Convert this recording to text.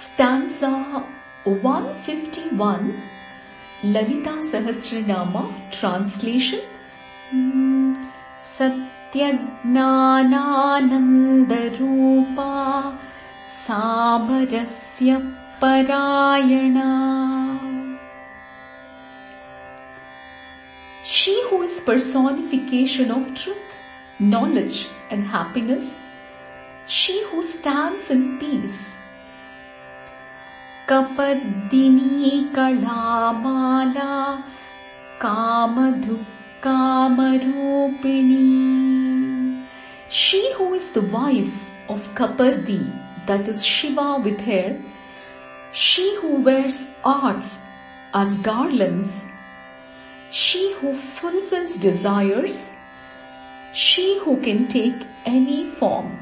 stanza 151 Lalita Sahasranama translation hmm, सत्यज्ञानानन्दरूपा Samarasya Parayana. She who is personification of truth, knowledge and happiness, she who stands in peace Kamadhukamarupini. She who is the wife of Kapardi, that is Shiva with hair, she who wears arts as garlands, she who fulfills desires, she who can take any form.